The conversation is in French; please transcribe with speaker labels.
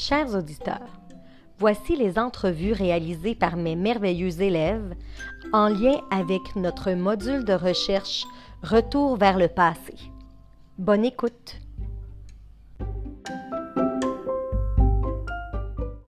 Speaker 1: Chers auditeurs, voici les entrevues réalisées par mes merveilleux élèves en lien avec notre module de recherche Retour vers le passé. Bonne écoute.